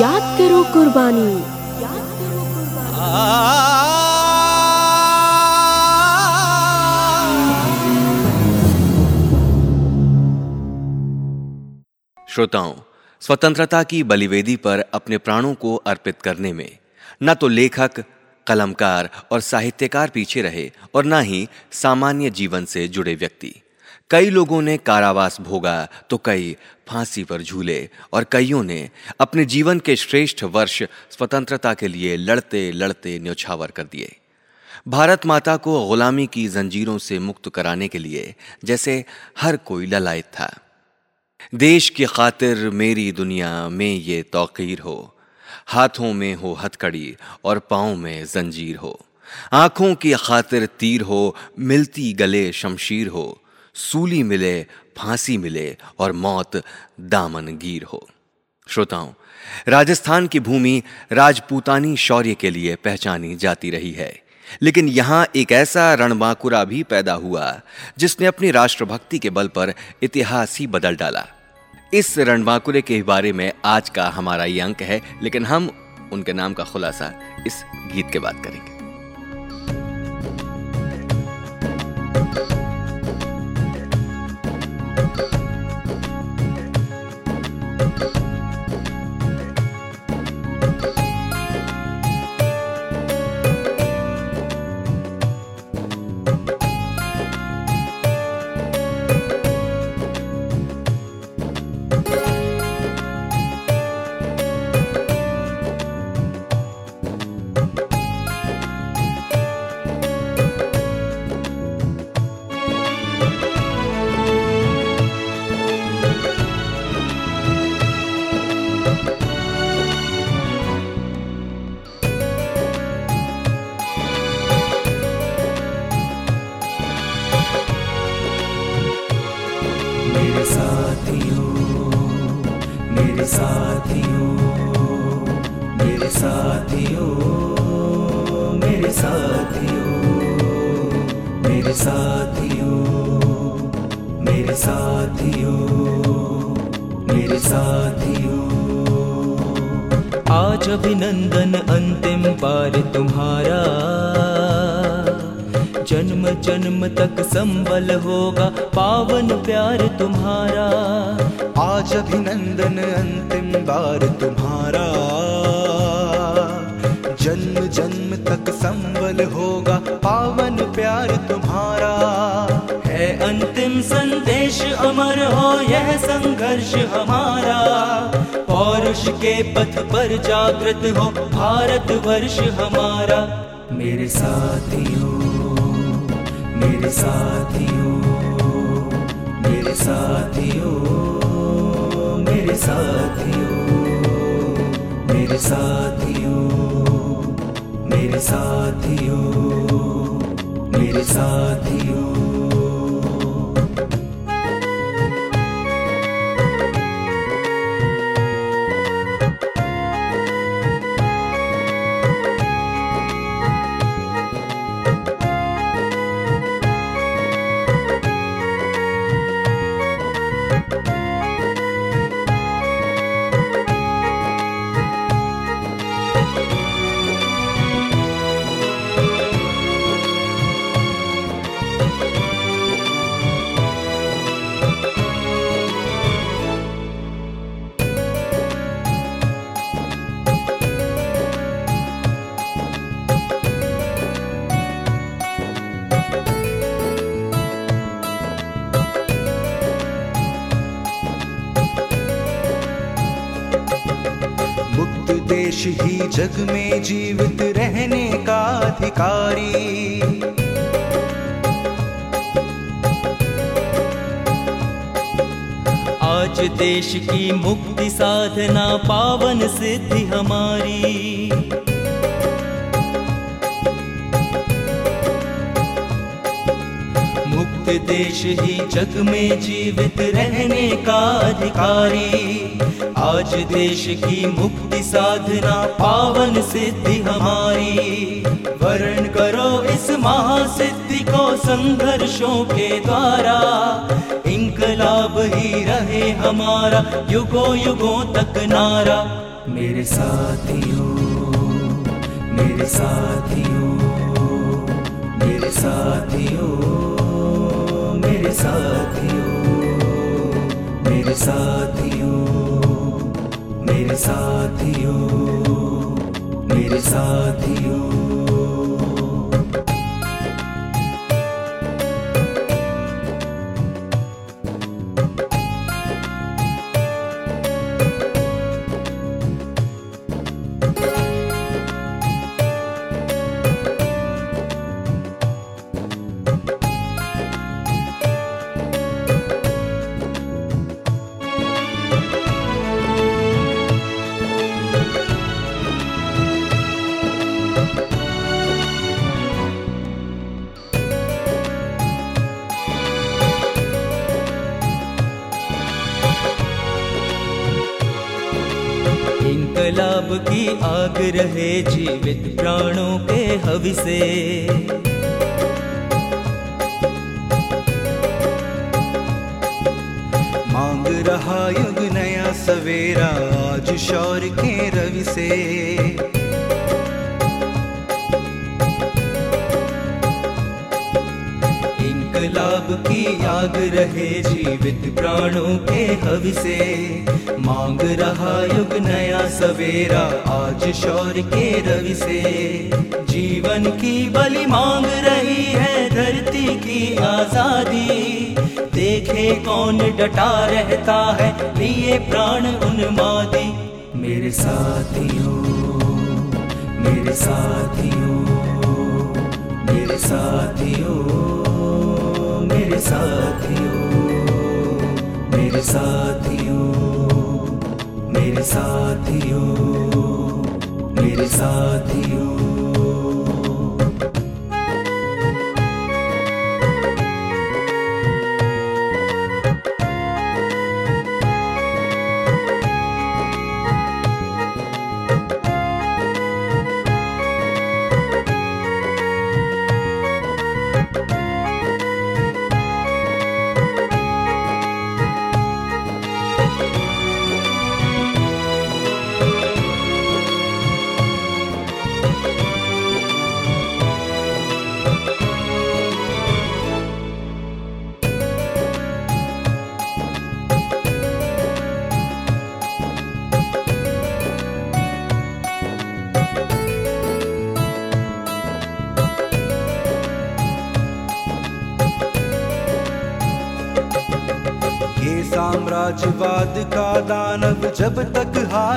याद करो कुर्बानी। श्रोताओं, स्वतंत्रता की बलिवेदी पर अपने प्राणों को अर्पित करने में न तो लेखक, कलमकार और साहित्यकार पीछे रहे और न ही सामान्य जीवन से जुड़े व्यक्ति। कई लोगों ने कारावास भोगा तो कई फांसी पर झूले, और कईयों ने अपने जीवन के श्रेष्ठ वर्ष स्वतंत्रता के लिए लड़ते लड़ते न्यौछावर कर दिए। भारत माता को गुलामी की जंजीरों से मुक्त कराने के लिए, जैसे हर कोई ललायत था। देश की खातिर मेरी दुनिया में ये तौकीर हो, हाथों में हो हथकड़ी और पाँव में जंजीर हो। आँखों की खातिर तीर हो, मिलती गले शमशीर हो सूली मिले, फांसी मिले और मौत दामनगीर हो। श्रोताओं, राजस्थान की भूमि राजपूतानी शौर्य के लिए पहचानी जाती रही है। लेकिन यहाँ एक ऐसा रणबांकुरा भी पैदा हुआ, जिसने अपनी राष्ट्रभक्ति के बल पर इतिहास ही बदल डाला। इस रणबांकुरे के बारे में आज का हमारा ये अंक है, लेकिन हम उनके नाम का खुलासा इस गीत के बाद करेंगे। अभिनंदन अंतिम बार तुम्हारा। जन्म जन्म तक संबल होगा पावन प्यार तुम्हारा। आज अभिनंदन अंतिम बार तुम्हारा। जन्म जन्म तक संबल होगा पावन प्यार तुम्हारा। है अंतिम संदेश अमर हो यह संघर्ष हमारा। पौरुष के पथ पर जागृत हो, भारत वर्ष हमारा। मेरे साथियों मेरे साथियों मेरे साथियों मेरे साथियों मेरे साथियों मेरे साथियों मेरे साथियों। अधिकारी। आज देश की मुक्ति साधना पावन सिद्धि हमारी। मुक्त देश ही जग में जीवित रहने का अधिकारी। आज देश की मुक्ति साधना, पावन सिद्धि हमारी। वर्ण करो इस महासिद्धि को संघर्षों के द्वारा। इनकलाब ही रहे हमारा, युगों युगों तक नारा। मेरे साथियों मेरे साथियों मेरे साथियों मेरे साथियों मेरे साथियों। मेरे साथियों मेरे साथियों। जीवित प्राणों के हवि से मांग रहा युग नया सवेरा, आज शौर के रवि से इनकलाब की आग रहे जीवित प्राणों के हवि से मांग रहा युग नया सवेरा, आज शौर के रवि से जीवन की बलि मांग रही है धरती की आज़ादी। देखे कौन डटा रहता है लिए प्राण उन्मादी। मेरे साथियों मेरे साथियों मेरे साथियों मेरे साथियों। मेरे साथियों मेरे साथियों मेरे साथियों।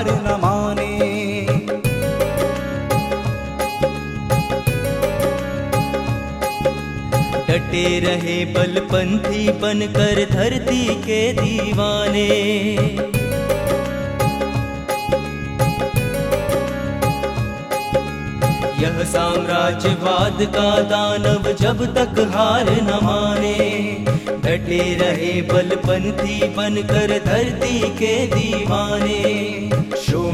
हार न माने डटे रहे बलपंथी बनकर धरती के दीवाने। यह साम्राज्यवाद का दानव जब तक हार न माने। डटे रहे बलपंथी बनकर धरती के दीवाने।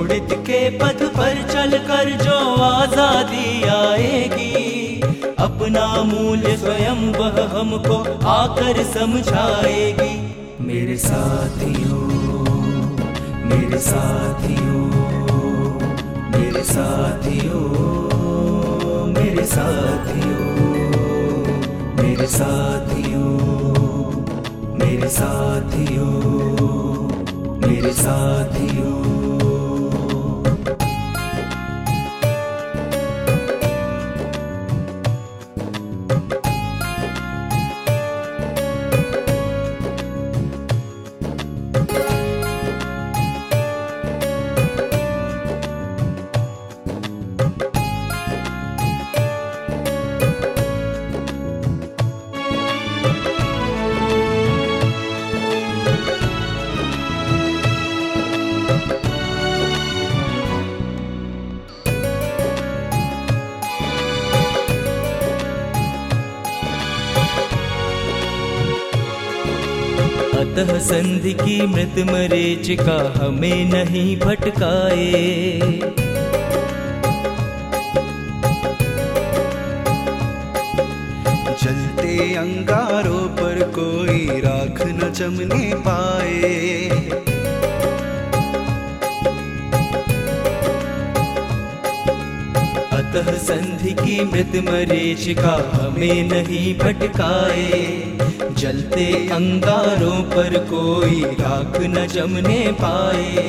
शोणित के पथ पर चलकर जो आज़ादी आएगी, अपना मूल्य स्वयं वह हमको आकर समझाएगी। मेरे साथियों मेरे साथियों मेरे साथियों मेरे साथियों मेरे साथियों मेरे साथियों मेरे साथियों। संधि की मृत मरीचिका हमें नहीं भटकाए। जलते अंगारों पर कोई राख न जमने पाए। अंतः संधि की मृत मरीचिका हमें नहीं भटकाए। जलते अंगारों पर कोई राख न जमने पाए।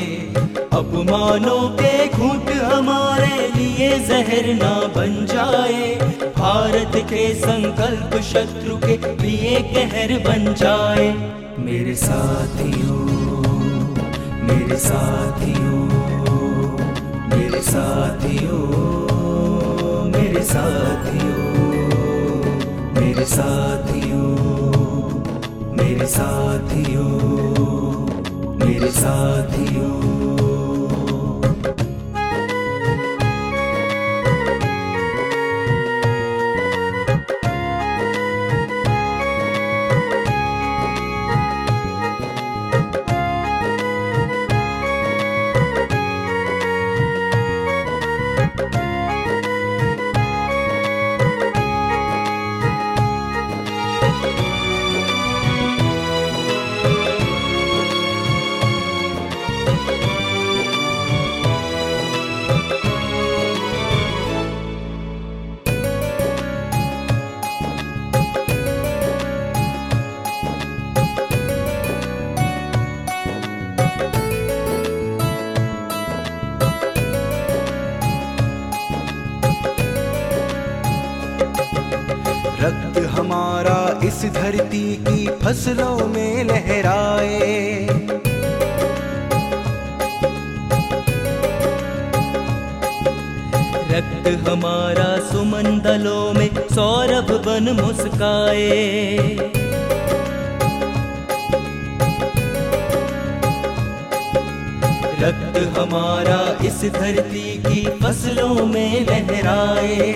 अपमानों के घूट हमारे लिए जहर ना बन जाए। भारत के संकल्प शत्रु के लिए कहर बन जाए। मेरे साथियों मेरे साथियों मेरे साथियों मेरे साथियों मेरे साथियों मेरे साथियों मेरे साथियों। फ़सलों में लहराए। रक्त हमारा सुमंदलों में सौरभ बन मुस्काए। रक्त हमारा इस धरती की फ़सलों में लहराए।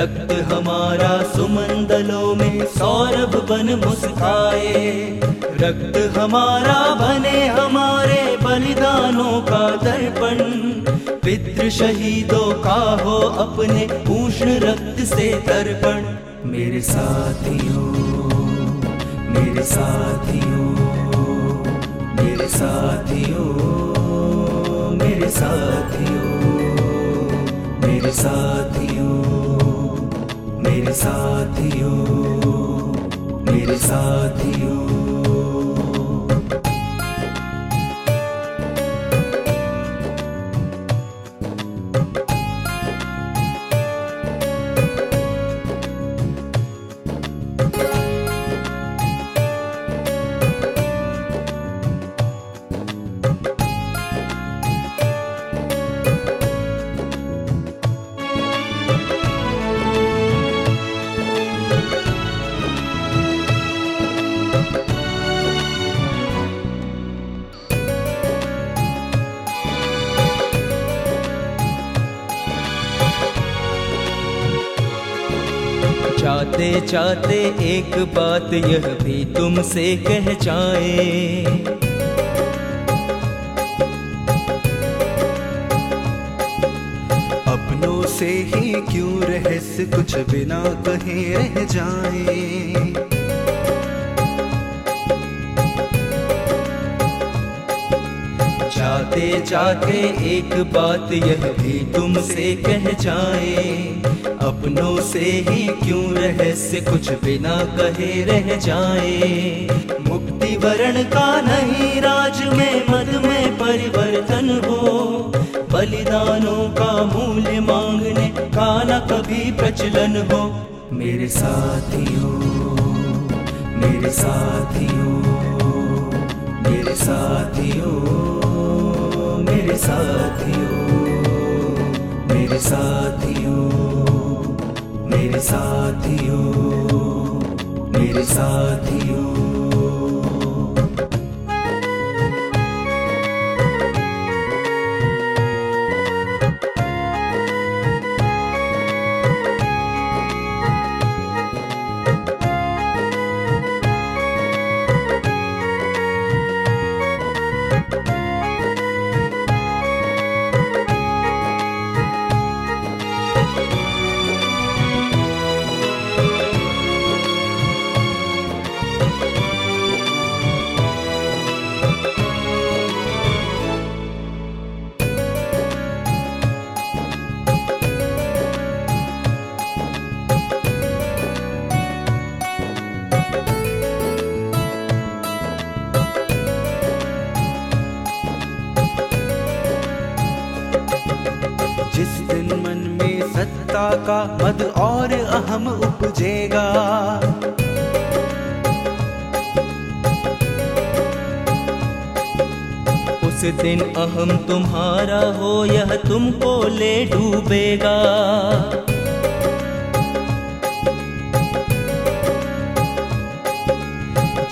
रक्त हमारा सुमंदलों में सौरभ बन मुस्काए। रक्त हमारा बने हमारे बलिदानों का दर्पण। पितृ शहीदों का हो अपने उष्ण रक्त से तर्पण मेरे साथियों मेरे साथियों मेरे साथियों मेरे साथियों मेरे साथियों। मेरे साथियों मेरे साथियों। चाहते एक बात यह भी तुमसे कह जाए अपनों से ही क्यों रहस्य कुछ बिना कहे रह जाए? चाहते चाहते एक बात यह भी तुमसे कह जाए। अपनों से ही क्यों रहस्य कुछ बिना कहे रह जाए? मुक्ति वरण का नहीं राज में मद में परिवर्तन हो। बलिदानों का मूल्य मांगने का न कभी प्रचलन हो। मेरे साथियों मेरे साथियों मेरे साथियों मेरे साथियों मेरे साथियों। साथियों मेरे साथियों। दिन अहम तुम्हारा हो, यह तुमको ले डूबेगा।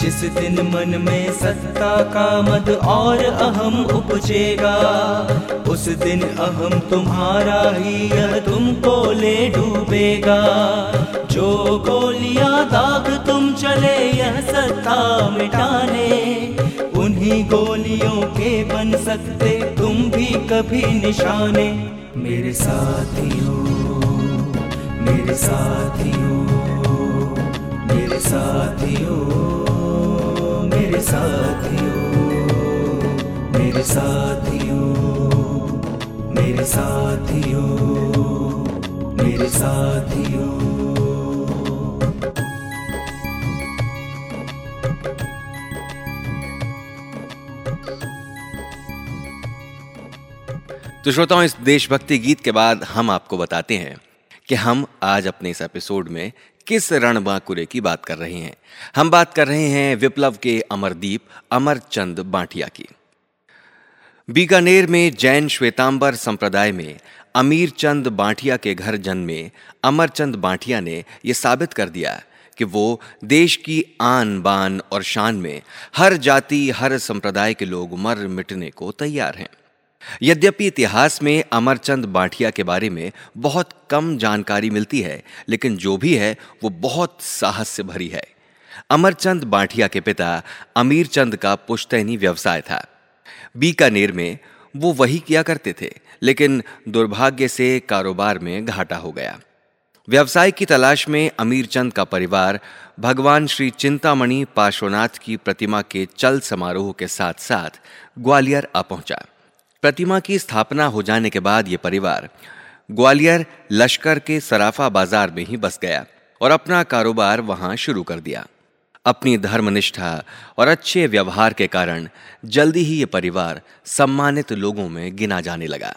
जिस दिन मन में सत्ता का मद और अहम उपजेगा, उस दिन अहम तुम्हारा ही, यह तुमको ले डूबेगा। जो गोलियाँ दाग सत्ता मिटाने, उन्हीं गोलियों के बन सकते तुम भी कभी निशाने। मेरे साथियों मेरे साथियों मेरे साथियों मेरे साथियों मेरे साथियों मेरे साथियों मेरे साथियों। तो श्रोताओं, इस देशभक्ति गीत के बाद हम आपको बताते हैं कि हम आज अपने इस एपिसोड में किस रणबांकुरे की बात कर रहे हैं। हम बात कर रहे हैं विप्लव के अमरदीप, अमरचंद बांटिया की। बीकानेर में जैन श्वेतांबर संप्रदाय में अमीर चंद बांटिया के घर जन्मे अमरचंद बांटिया ने यह साबित कर दिया कि वो देश की आन बान और शान में हर जाति, हर संप्रदाय के लोग मर मिटने को तैयार हैं। यद्यपि इतिहास में अमरचंद बांटिया के बारे में बहुत कम जानकारी मिलती है, लेकिन जो भी है, वो बहुत साहस से भरी है। अमरचंद बांटिया के पिता अमीर चंद का पुश्तैनी व्यवसाय था। बीकानेर में वो वही किया करते थे, लेकिन दुर्भाग्य से कारोबार में घाटा हो गया। व्यवसाय की तलाश में अमीर चंद का परिवार भगवान श्री चिंतामणि पार्श्वनाथ की प्रतिमा के चल समारोह के साथ साथ ग्वालियर आ पहुँचा। प्रतिमा की स्थापना हो जाने के बाद यह परिवार ग्वालियर लश्कर के सराफा बाज़ार में ही बस गया और अपना कारोबार वहाँ शुरू कर दिया। अपनी धर्मनिष्ठा और अच्छे व्यवहार के कारण जल्दी ही यह परिवार सम्मानित लोगों में गिना जाने लगा।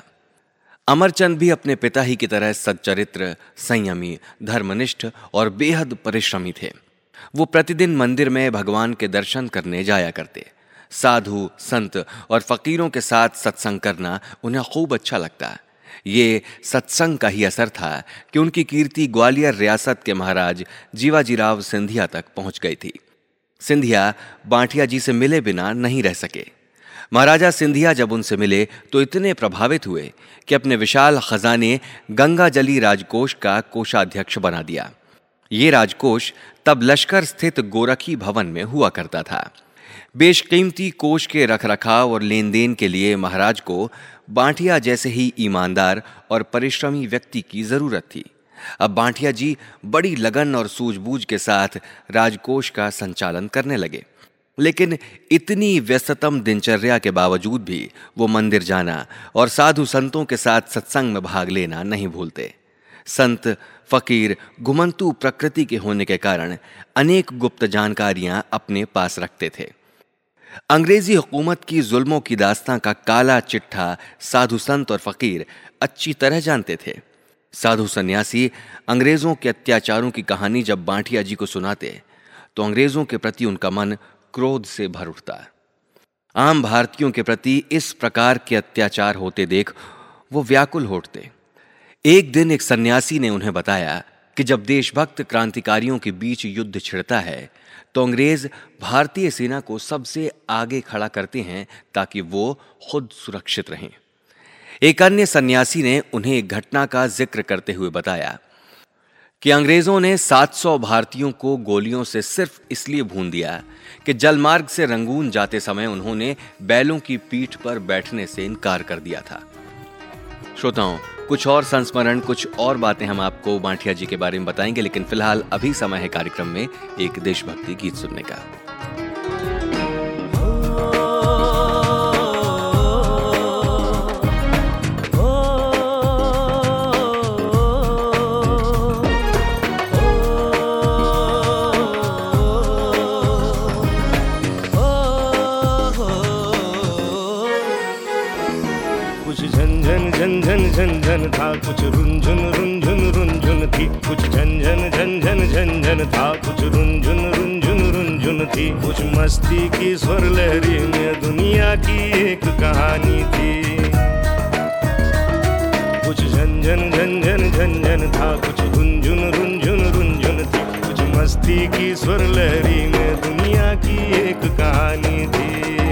अमरचंद भी अपने पिता ही की तरह सच्चरित्र, संयमी, धर्मनिष्ठ और बेहद परिश्रमी थे। वो प्रतिदिन मंदिर में भगवान के दर्शन करने जाया करते। साधु, संत और फकीरों के साथ सत्संग करना उन्हें खूब अच्छा लगता। ये सत्संग का ही असर था कि उनकी कीर्ति ग्वालियर रियासत के महाराज जीवाजीराव सिंधिया तक पहुँच गई थी। सिंधिया बांटिया जी से मिले बिना नहीं रह सके। महाराजा सिंधिया जब उनसे मिले तो इतने प्रभावित हुए कि अपने विशाल खजाने गंगा जली राजकोष का कोषाध्यक्ष बना दिया। ये राजकोष तब लश्कर स्थित गोरखी भवन में हुआ करता था। बेशकीमती कोष के रखरखाव और लेन देन के लिए महाराज को बांटिया जैसे ही ईमानदार और परिश्रमी व्यक्ति की ज़रूरत थी। अब बांटिया जी बड़ी लगन और सूझबूझ के साथ राजकोष का संचालन करने लगे। लेकिन इतनी व्यस्ततम दिनचर्या के बावजूद भी वो मंदिर जाना और साधु संतों के साथ सत्संग में भाग लेना नहीं भूलते। संत फकीर घुमंतु प्रकृति के होने के कारण अनेक गुप्त जानकारियाँ अपने पास रखते थे। अंग्रेज़ी हुकूमत की जुल्मों की दास्तां का काला चिट्ठा साधु संत और फकीर अच्छी तरह जानते थे। साधु सन्यासी अंग्रेज़ों के अत्याचारों की कहानी जब बांटिया जी को सुनाते तो अंग्रेज़ों के प्रति उनका मन क्रोध से भर उठता। आम भारतीयों के प्रति इस प्रकार के अत्याचार होते देख वो व्याकुल होते एक दिन एक सन्यासी ने उन्हें बताया कि जब देशभक्त क्रांतिकारियों के बीच युद्ध छिड़ता है तो अंग्रेज़ भारतीय सेना को सबसे आगे खड़ा करते हैं ताकि वो खुद सुरक्षित रहें। एक अन्य सन्यासी ने उन्हें एक घटना का ज़िक्र करते हुए बताया कि अंग्रेज़ों ने 700 भारतीयों को गोलियों से सिर्फ़ इसलिए भून दिया कि जलमार्ग से रंगून जाते समय उन्होंने बैलों की पीठ पर बैठने से इनकार कर दिया था। श्रोताओं कुछ और संस्मरण, कुछ और बातें हम आपको बांटिया जी के बारे में बताएँगे, लेकिन फ़िलहाल अभी समय है कार्यक्रम में एक देशभक्ति गीत सुनने का। झन था कुछ रुंझुन रुंझुन रुंझुन थी। कुछ झंझन झंझन झन झन झन झन था कुछ रुंझुन रुंझुन रुंझुन थी। कुछ मस्ती की स्वर लहरी में दुनिया की एक कहानी थी। कुछ झंझन झंझन झन झन झन झन था कुछ रुंझुन रुंझुन रुंझुन थी। कुछ मस्ती की स्वर लहरी में दुनिया की एक कहानी थी।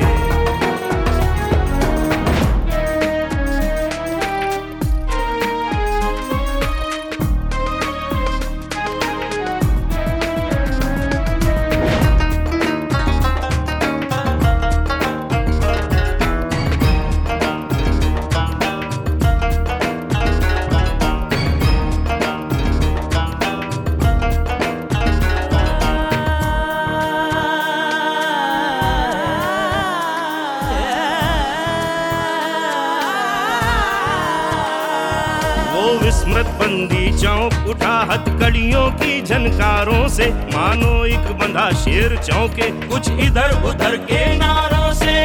से। मानो एक बंधा शेर चौके कुछ इधर उधर के नारों से।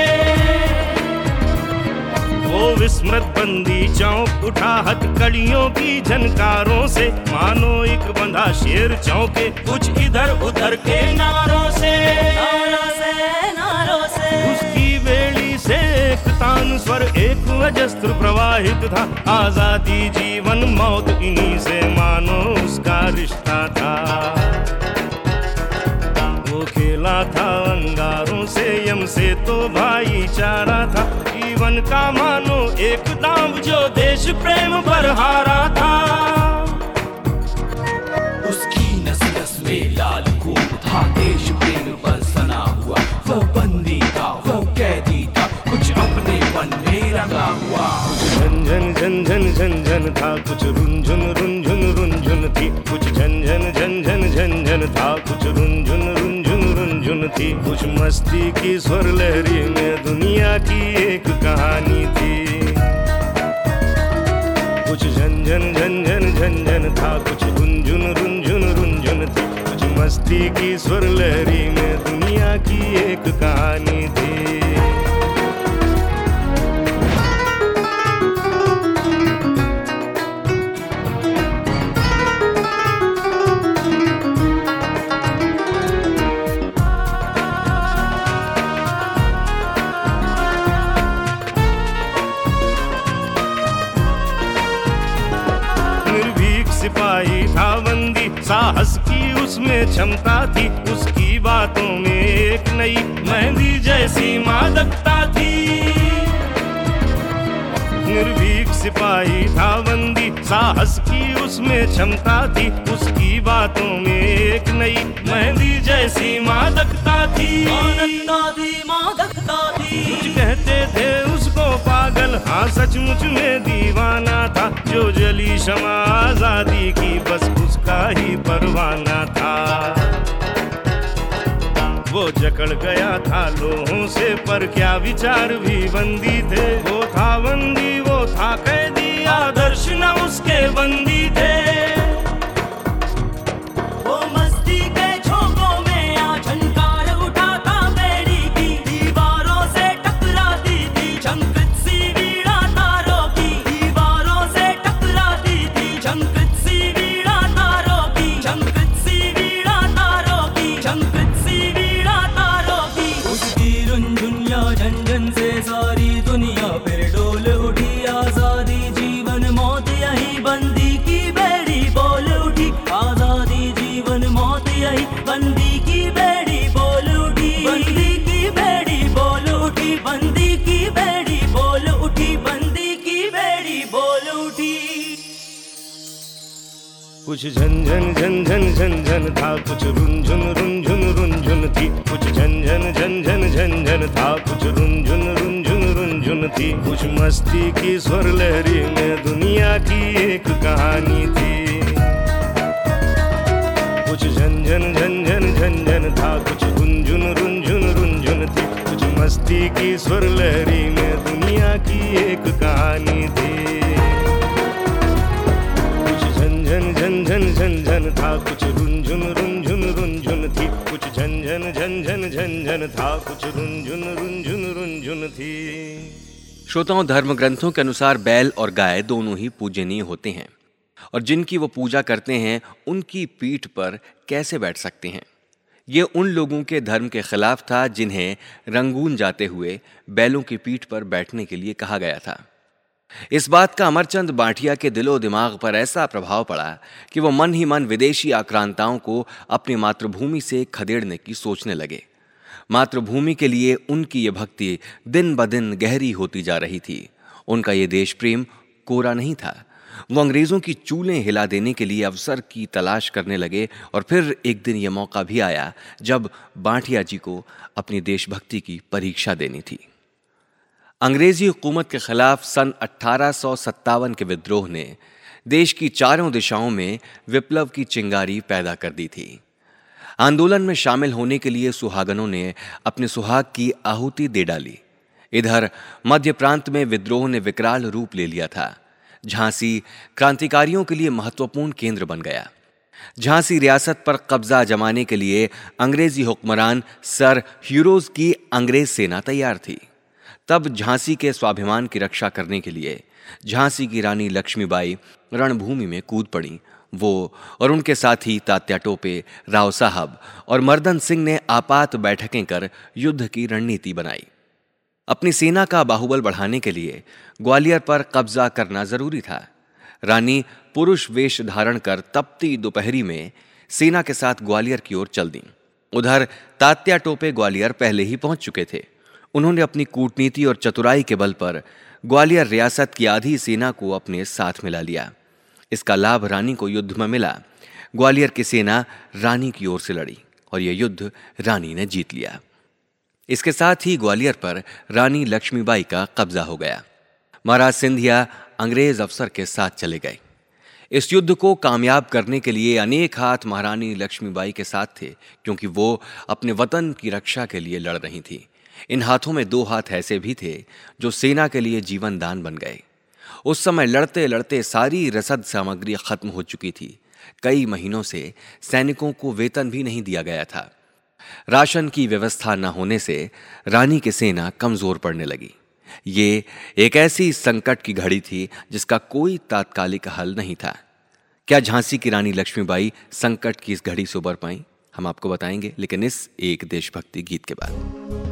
वो विस्मृत बंदी चौंक उठा हथकड़ियों की झनकारों से। मानो एक बंधा शेर चौके कुछ इधर उधर के नारों से। नारों से नारों से। उसकी बेड़ी से एक तान स्वर एक अजस्त्र प्रवाहित था। आज़ादी जीवन मौत इन्हीं से मानो उसका रिश्ता था। वो था अंगारों से यम से तो भाईचारा था। जीवन का मानो एक दाम जो देश प्रेम पर हारा था। उसकी नस नस में लाल खून था देश प्रेम पर सना हुआ। वो बंदी था वो कैदी था कुछ अपने मन में रंगा हुआ। झन झन झन झन झन झन था कुछ रुंझुन रुंझुन रुंझुन थी। कुछ झंझन झंझन झंझन झन झन झन था कुछ रुंझुन। कुछ मस्ती की स्वर लहरी में दुनिया की एक कहानी थी। कुछ झंझन झंझन झन झन झन झन था, कुछ रुंझुन रुंझुन रुंझुन थी। कुछ मस्ती की स्वर लहरी में दुनिया क्या विचार भी बंदी था। कुछ झंझन झंझन झन झन झन झन था कुछ रुंझुन रुंझुन रुंझुन थी कुछ झंझन झंझन झन झन झन झन था कुछ रुंझुन रुंझुन रुंझुन थी कुछ मस्ती की स्वर लहरी में दुनिया की एक कहानी थी कुछ झंझन झंझन झन झन झन झन था कुछ रुंझुन रुंझुन रुंझुन थी कुछ मस्ती की स्वर लहरी में दुनिया की एक कहानी थी झन झन झन झन था कुछ रुंझुन रुंझुन रुंझुन थी। कुछ झन झन झन झन झन झन था कुछ रुंझुन रुंझुन रुंझुन थी। श्रोताओं धर्म ग्रंथों के अनुसार बैल और गाय दोनों ही पूजनीय होते हैं। और जिनकी वो पूजा करते हैं, उनकी पीठ पर कैसे बैठ सकते हैं? ये उन लोगों के धर्म के खिलाफ था जिन्हें रंगून जाते हुए बैलों की पीठ पर बैठने के लिए कहा गया था। इस बात का अमरचंद बांटिया के दिलो दिमाग पर ऐसा प्रभाव पड़ा कि वो मन ही मन विदेशी आक्रांताओं को अपनी मातृभूमि से खदेड़ने की सोचने लगे। मातृभूमि के लिए उनकी ये भक्ति दिन ब दिन गहरी होती जा रही थी। उनका ये देश प्रेम कोरा नहीं था। वो अंग्रेज़ों की चूलें हिला देने के लिए अवसर की तलाश करने लगे और फिर एक दिन यह मौका भी आया जब बांटिया जी को अपनी देशभक्ति की परीक्षा देनी थी। अंग्रेज़ी हुकूमत के खिलाफ सन अठारह के विद्रोह ने देश की चारों दिशाओं में विप्लव की चिंगारी पैदा कर दी थी। आंदोलन में शामिल होने के लिए सुहागनों ने अपने सुहाग की आहुति दे डाली। इधर, मध्य प्रांत में विद्रोह ने विकराल रूप ले लिया था। झांसी क्रांतिकारियों के लिए महत्वपूर्ण केंद्र बन गया। झांसी रियासत पर कब्जा जमाने के लिए अंग्रेज़ी हुक्मरान सर ह्यूरोज की अंग्रेज़ सेना तैयार थी। तब झांसी के स्वाभिमान की रक्षा करने के लिए झांसी की रानी लक्ष्मीबाई रणभूमि में कूद पड़ी। वो और उनके साथी तात्या टोपे, राव साहब और मर्दन सिंह ने आपात बैठकें कर युद्ध की रणनीति बनाई। अपनी सेना का बाहुबल बढ़ाने के लिए ग्वालियर पर कब्जा करना ज़रूरी था। रानी पुरुष वेश धारण कर तपती दोपहरी में सेना के साथ ग्वालियर की ओर चल दी। उधर तात्या टोपे ग्वालियर पहले ही पहुँच चुके थे। उन्होंने अपनी कूटनीति और चतुराई के बल पर ग्वालियर रियासत की आधी सेना को अपने साथ मिला लिया। इसका लाभ रानी को युद्ध में मिला। ग्वालियर की सेना रानी की ओर से लड़ी और यह युद्ध रानी ने जीत लिया। इसके साथ ही ग्वालियर पर रानी लक्ष्मीबाई का कब्जा हो गया। महाराज सिंधिया अंग्रेज़ अफसर के साथ चले गए। इस युद्ध को कामयाब करने के लिए अनेक हाथ महारानी लक्ष्मीबाई के साथ थे, क्योंकि वो अपने वतन की रक्षा के लिए लड़ रही थी। इन हाथों में दो हाथ ऐसे भी थे, जो सेना के लिए जीवन दान बन गए। उस समय लड़ते लड़ते सारी रसद सामग्री खत्म हो चुकी थी। कई महीनों से सैनिकों को वेतन भी नहीं दिया गया था। राशन की व्यवस्था न होने से रानी की सेना कमज़ोर पड़ने लगी। ये एक ऐसी संकट की घड़ी थी, जिसका कोई तात्कालिक हल नहीं था। क्या झांसी की रानी लक्ष्मीबाई संकट की इस घड़ी से उबर पाई? हम आपको बताएँगे, लेकिन इस एक देशभक्ति गीत के बाद।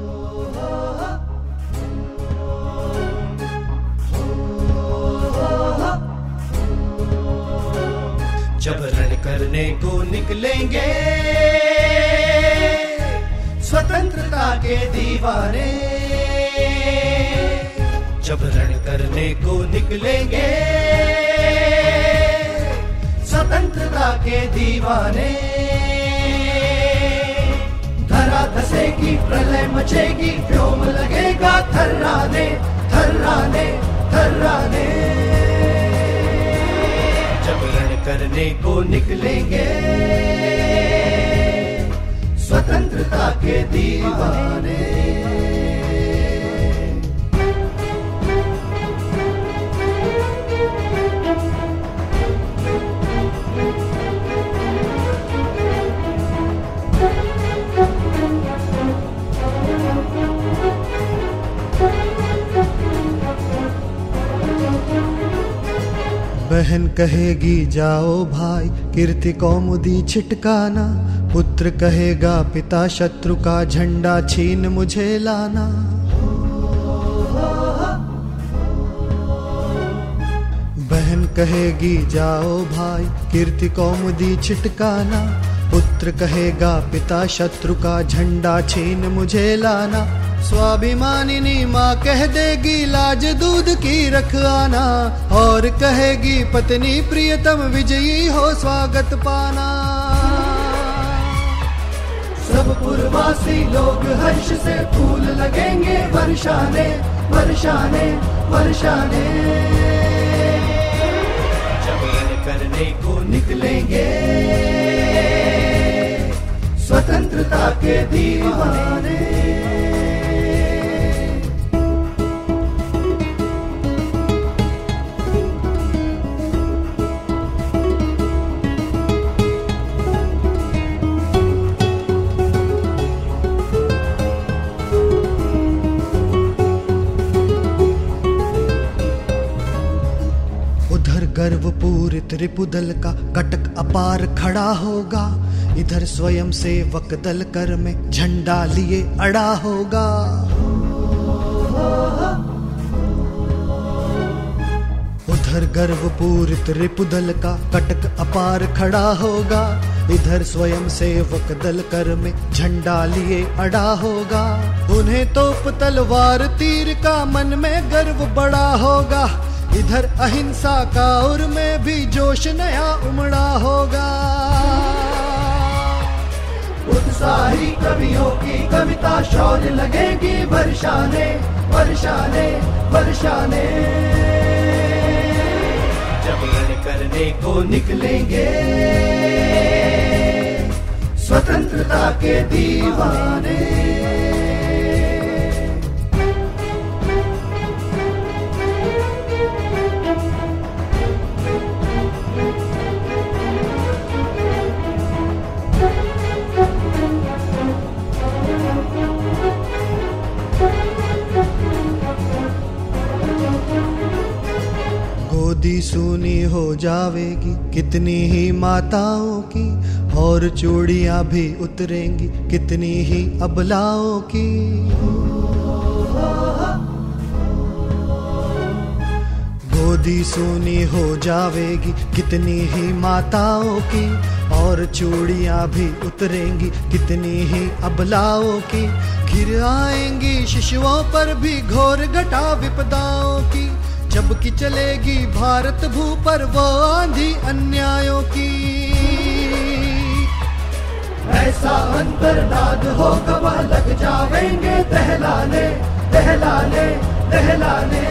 करने को निकलेंगे। स्वतंत्रता के दीवाने। जब रण करने को निकलेंगे। स्वतंत्रता के दीवाने। धरा धसेगी, प्रलय मचेगी, व्योम लगेगा, थर्राने थर्राने थर्राने। करने को निकलेंगे। स्वतंत्रता के दीवाने। बहन कहेगी, जाओ भाई, कीर्ति कौमुदी छिटकाना। पुत्र कहेगा, पिता शत्रु का झंडा छीन मुझे लाना। बहन कहेगी, जाओ भाई, कीर्ति कौमुदी छिटकाना। पुत्र कहेगा, पिता शत्रु का झंडा छीन मुझे लाना। स्वाभिमानिनी माँ कह देगी लाज दूध की रख आना, और कहेगी, पत्नी प्रियतम विजयी हो स्वागत पाना। सब पूर्वासी लोग हर्ष से फूल लगेंगे वर्षाने वर्षाने वर्षाने। रण करने को निकलेंगे, स्वतंत्रता के दीवाने। पूरित रिपुदल का कटक अपार खड़ा होगा। इधर स्वयं सेवक दल कर में झंडा लिए अड़ा होगा। उधर गर्व पूरित रिपुदल का कटक अपार खड़ा होगा। इधर स्वयं सेवक दल कर में झंडा लिए अड़ा होगा। उन्हें तोप तलवार तीर का मन में गर्व बड़ा होगा। इधर अहिंसा का उर में भी जोश नया उमड़ा होगा। उत्साही कवियों की कविता शौर्य लगेगी वर्षाने वर्षाने वर्षाने जब रण करने को निकलेंगे, स्वतंत्रता के दीवाने। गोदी सूनी हो जावेगी, कितनी ही माताओं की, और चूड़ियाँ भी उतरेंगी, कितनी ही अबलाओं की। गोदी सूनी हो जावेगी, कितनी ही माताओं की, और चूड़ियाँ भी उतरेंगी, कितनी ही अबलाओं की। घिर आएँगी शिशुओं पर भी घोर घटा विपदाओं की जबकि चलेगी भारत भू पर वो आंधी अन्यायों की। ऐसा अंतर्नाद होगा वह लग जावेंगे दहलाने दहलाने दहलाने।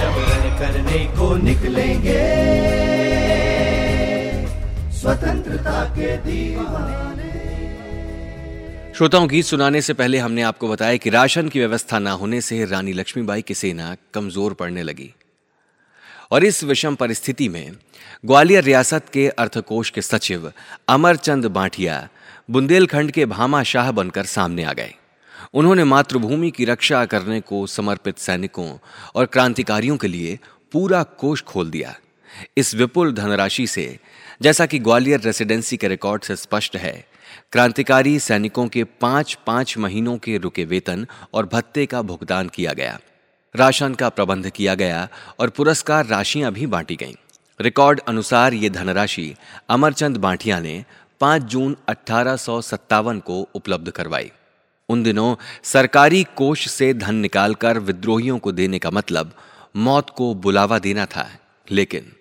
जब करने को निकलेंगे, स्वतंत्रता के दीवाने। श्रोताओं, गीत सुनाने से पहले हमने आपको बताया कि राशन की व्यवस्था न होने से रानी लक्ष्मीबाई की सेना कमज़ोर पड़ने लगी। और इस विषम परिस्थिति में ग्वालियर रियासत के अर्थकोष के सचिव अमरचंद बांटिया बुंदेलखंड के भामा शाह बनकर सामने आ गए। उन्होंने मातृभूमि की रक्षा करने को समर्पित सैनिकों और क्रांतिकारियों के लिए पूरा कोष खोल दिया। इस विपुल धनराशि से, जैसा कि ग्वालियर रेसिडेंसी के रिकॉर्ड से स्पष्ट है क्रांतिकारी सैनिकों के पाँच पाँच महीनों के रुके वेतन और भत्ते का भुगतान किया गया। राशन का प्रबंध किया गया और पुरस्कार राशियाँ भी बांटी गईं। रिकॉर्ड अनुसार ये धनराशि अमरचंद बांटिया ने 5 जून अठारह को उपलब्ध करवाई। उन दिनों सरकारी कोष से धन निकालकर विद्रोहियों को देने का मतलब मौत को बुलावा देना था, लेकिन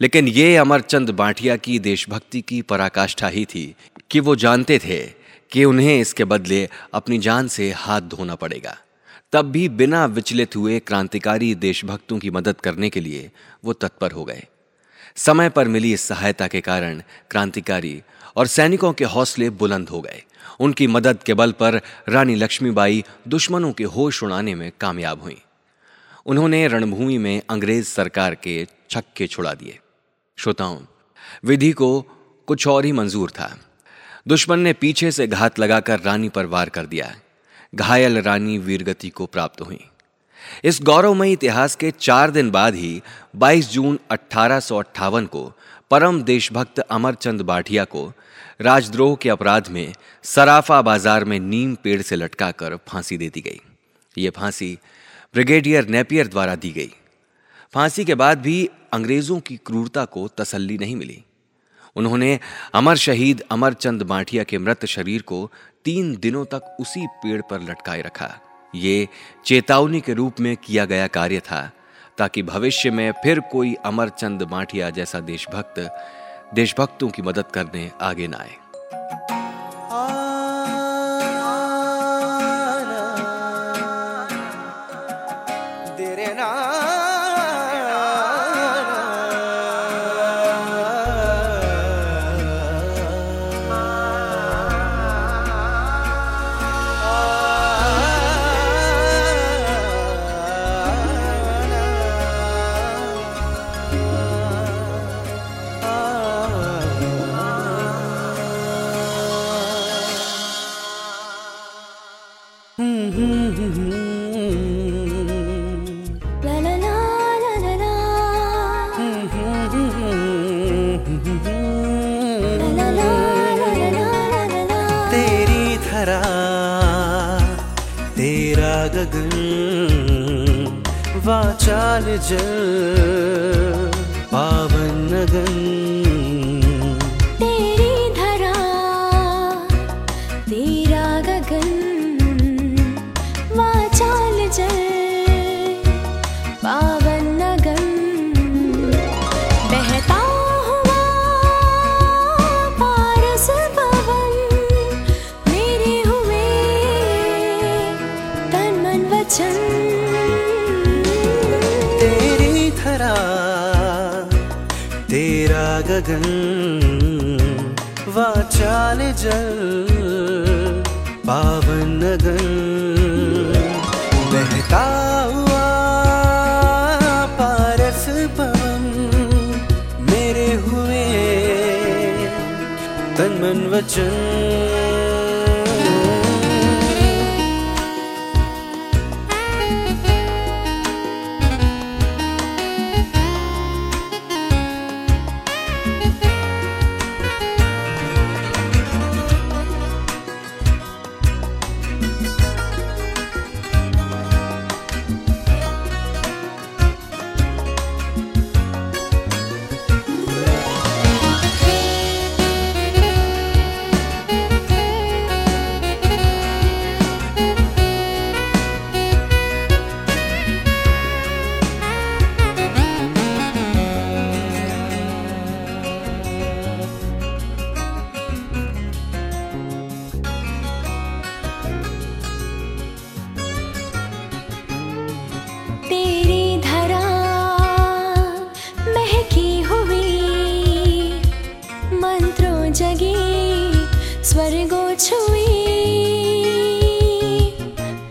लेकिन ये अमरचंद बांटिया की देशभक्ति की पराकाष्ठा ही थी कि वो जानते थे कि उन्हें इसके बदले अपनी जान से हाथ धोना पड़ेगा। तब भी बिना विचलित हुए क्रांतिकारी देशभक्तों की मदद करने के लिए वो तत्पर हो गए। समय पर मिली इस सहायता के कारण क्रांतिकारी और सैनिकों के हौसले बुलंद हो गए। उनकी मदद के बल पर रानी लक्ष्मीबाई दुश्मनों के होश उड़ाने में कामयाब हुई। उन्होंने रणभूमि में अंग्रेज़ सरकार के छक्के छुड़ा दिए। श्रोताओं, विधि को कुछ और ही मंजूर था। दुश्मन ने पीछे से घात लगाकर रानी पर वार कर दिया। घायल रानी वीरगति को प्राप्त हुई। इस गौरवमयी इतिहास के चार दिन बाद ही 22 जून अठारह सौ अट्ठावन को परम देशभक्त अमरचंद बाठिया को राजद्रोह के अपराध में सराफा बाज़ार में नीम पेड़ से लटकाकर फांसी दे दी गई। ये फांसी ब्रिगेडियर नेपियर द्वारा दी गई। फांसी के बाद भी अंग्रेज़ों की क्रूरता को तसल्ली नहीं मिली। उन्होंने अमर शहीद अमरचंद माठिया के मृत शरीर को तीन दिनों तक उसी पेड़ पर लटकाए रखा। ये चेतावनी के रूप में किया गया कार्य था, ताकि भविष्य में फिर कोई अमरचंद माठिया जैसा देशभक्त, देशभक्तों की मदद करने आगे ना आए। पावन नगन गगन वाचाल जल।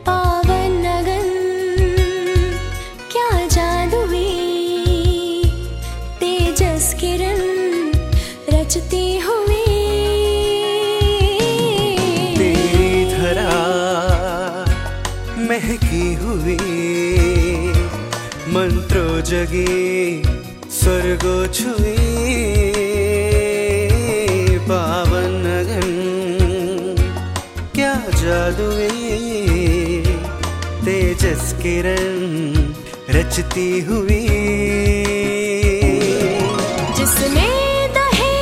पावन नगन क्या तेजस किरण रचती हुई। धरा महकी हुई मंत्रो जगे स्वर्गो छुई। किरण रचती हुई। जिसने दहे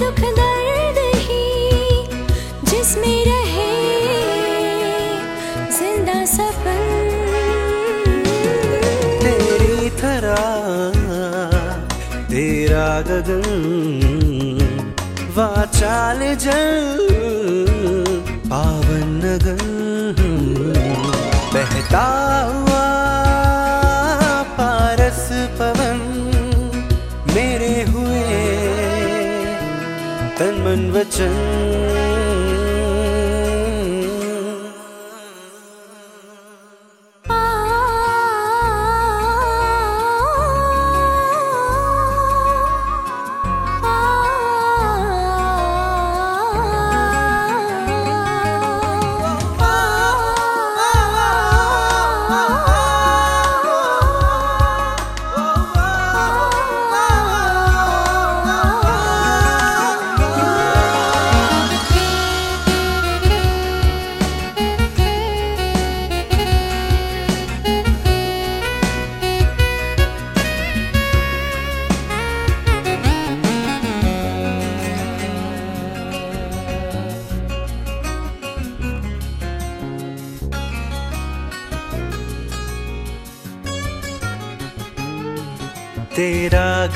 दुख दर्द ही जिसमें रहे ज़िंदा सपन तेरी थरा तेरा गगन वाचाल जल। बहता हुआ पारस पवन मेरे हुए तन मन वचन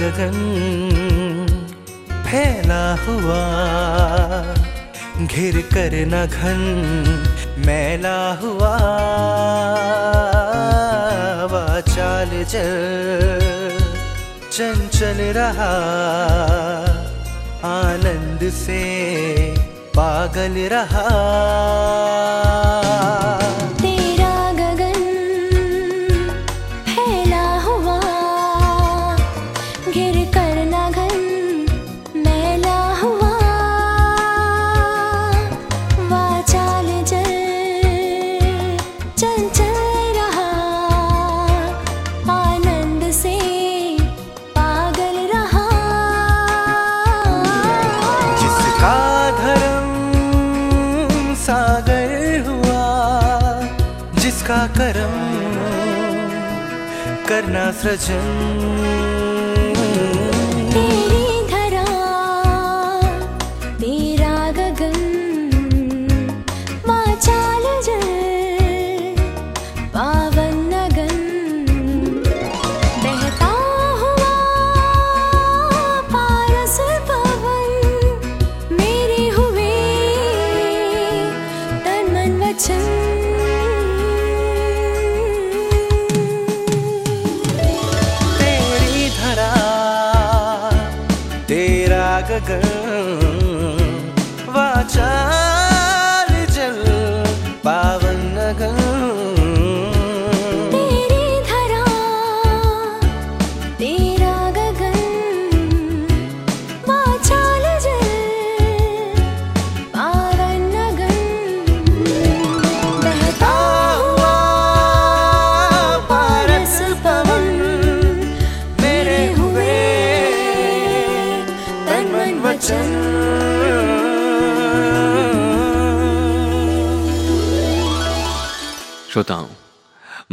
गगन फैला हुआ, घिर कर न घन मैला हुआ। वाचाल जल चंचल रहा, आनंद से पागल रहा। उसका करम करना सृजन।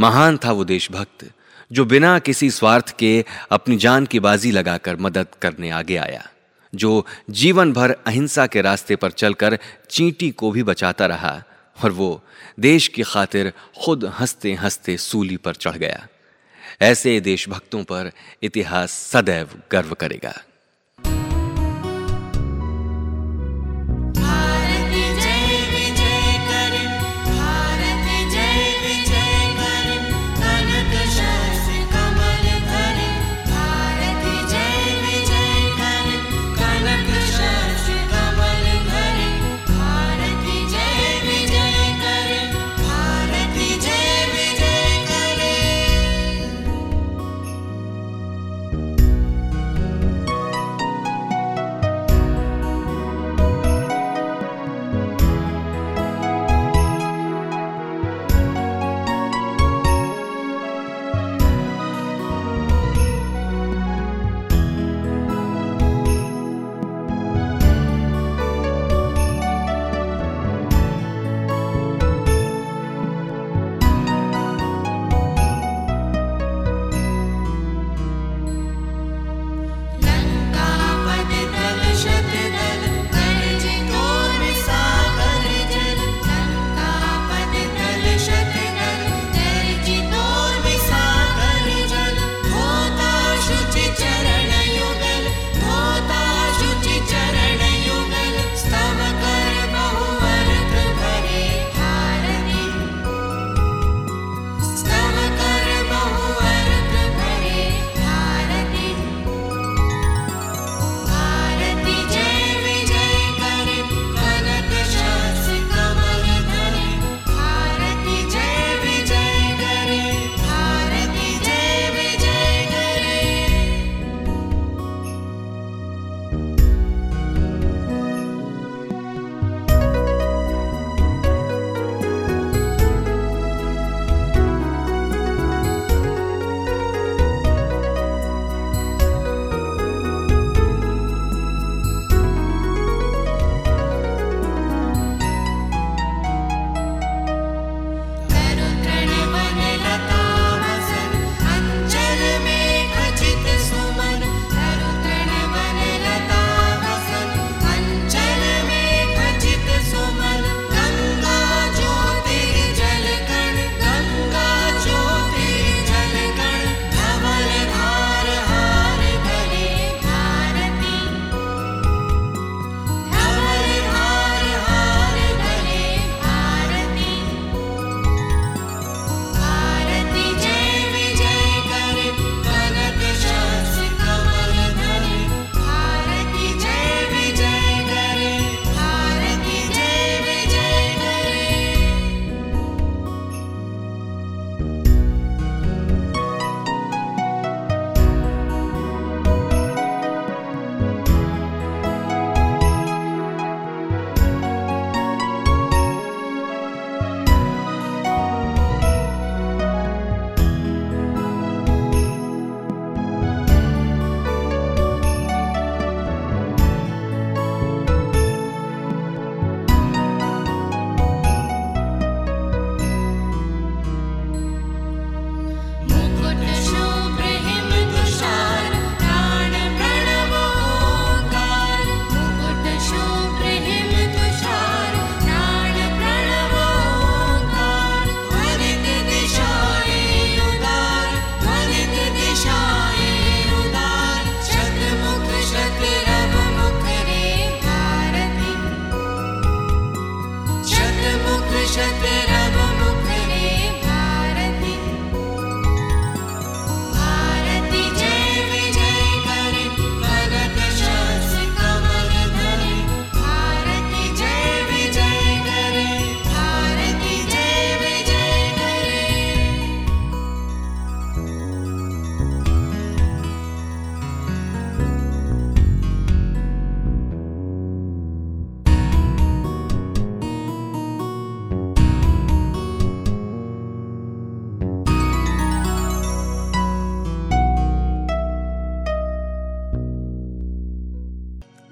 महान था वो देशभक्त, जो बिना किसी स्वार्थ के अपनी जान की बाजी लगाकर मदद करने आगे आया, जो जीवन भर अहिंसा के रास्ते पर चलकर चींटी को भी बचाता रहा और वो देश की खातिर खुद हँसते हँसते सूली पर चढ़ गया। ऐसे देशभक्तों पर इतिहास सदैव गर्व करेगा।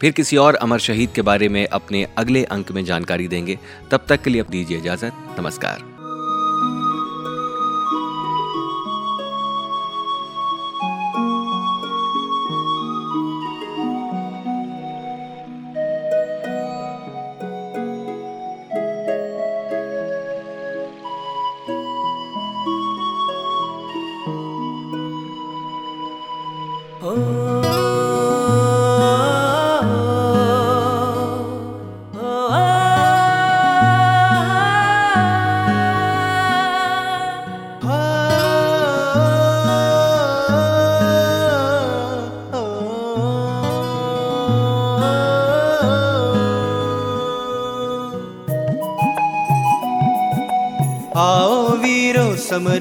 फिर किसी और अमर शहीद के बारे में अपने अगले अंक में जानकारी देंगे। तब तक के लिए अब दीजिए इजाज़त। नमस्कार।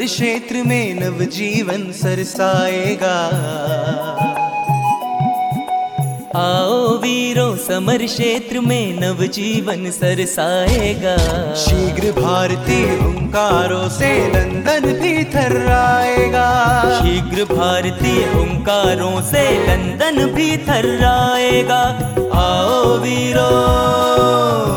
क्षेत्र में नव जीवन सरसाएगा। आओ वीरो समर क्षेत्र में नव जीवन सरसाएगा। शीघ्र भारतीय हुंकारों से लंदन भी थर्राएगा शीघ्र भारतीय हुंकारों से लंदन भी थर्राएगा आओ वीरो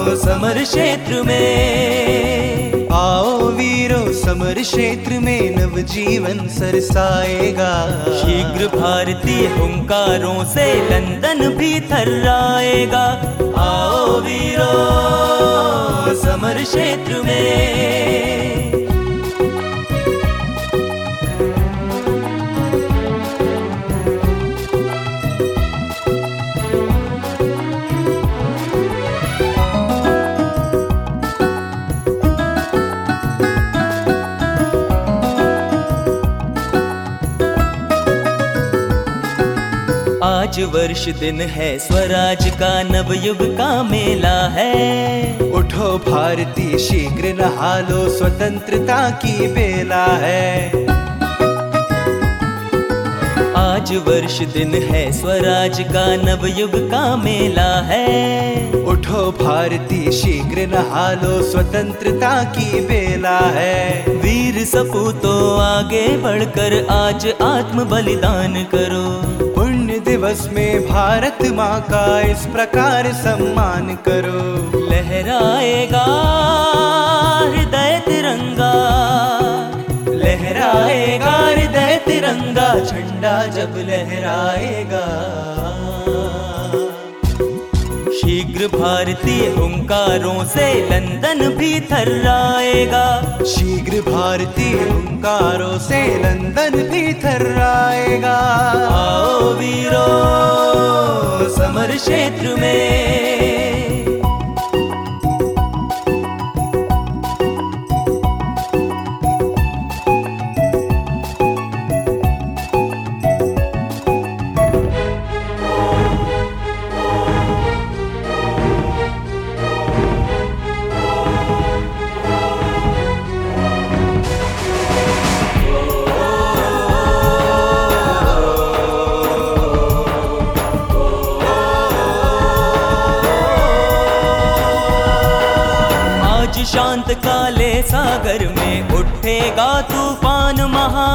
समर क्षेत्र में। आओ वीरो समर क्षेत्र में नव जीवन सरसाएगा। शीघ्र भारतीय हुंकारों से लंदन भी थर्राएगा। आओ वीरो समर क्षेत्र में। आज वर्ष दिन है स्वराज का नवयुग का मेला है। उठो भारतीय शीघ्र नहा लो स्वतंत्रता की बेला है। आज वर्ष दिन है स्वराज का नवयुग का मेला है। उठो भारती शीघ्र नहा लो स्वतंत्रता की बेला है। वीर सपूतों आगे बढ़कर आज आत्म बलिदान करो। दिवस में भारत माँ का इस प्रकार सम्मान करो। लहराएगा हृदय तिरंगा। लहराएगा हृदय तिरंगा, झंडा जब लहराएगा। शीघ्र भारतीय हुंकारों से लंदन भी थर्राएगा शीघ्र भारतीय हुंकारों से लंदन भी थर्राएगा आओ वीरो समर क्षेत्र में शांत काले सागर में उठेगा तूफ़ान महा।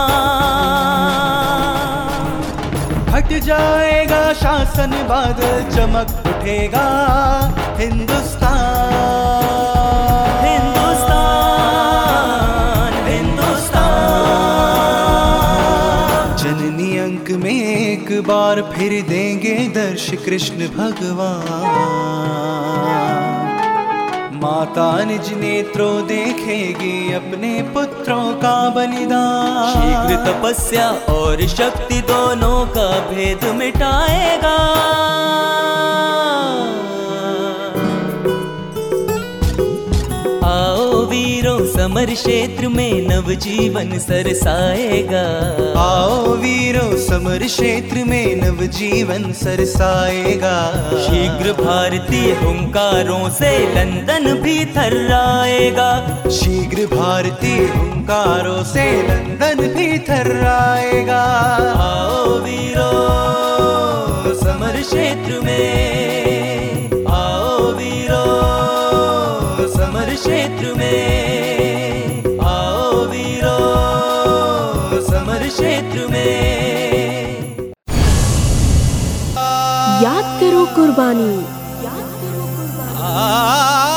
हट जाएगा शासन बादल, चमक उठेगा हिंदुस्तान। हिंदुस्तान हिंदुस्तान। जननी अंक में एक बार फिर देंगे दर्श कृष्ण भगवान। माता निज नेत्रों देखेगी अपने पुत्रों का बलिदान। शीघ्र तपस्या और शक्ति दोनों का भेद मिटाएगा। समर क्षेत्र में नव जीवन सरसाएगा। आओ वीरों समर क्षेत्र में नव जीवन सरसाएगा। शीघ्र भारतीय हुंकारों से लंदन भी थर्राएगा। शीघ्र भारतीय हुंकारों से लंदन भी थर्राएगा। आओ वीरों समर क्षेत्र में। आओ वीरों समर क्षेत्र में। क्षेत्र में। याद करो कुर्बानी। आ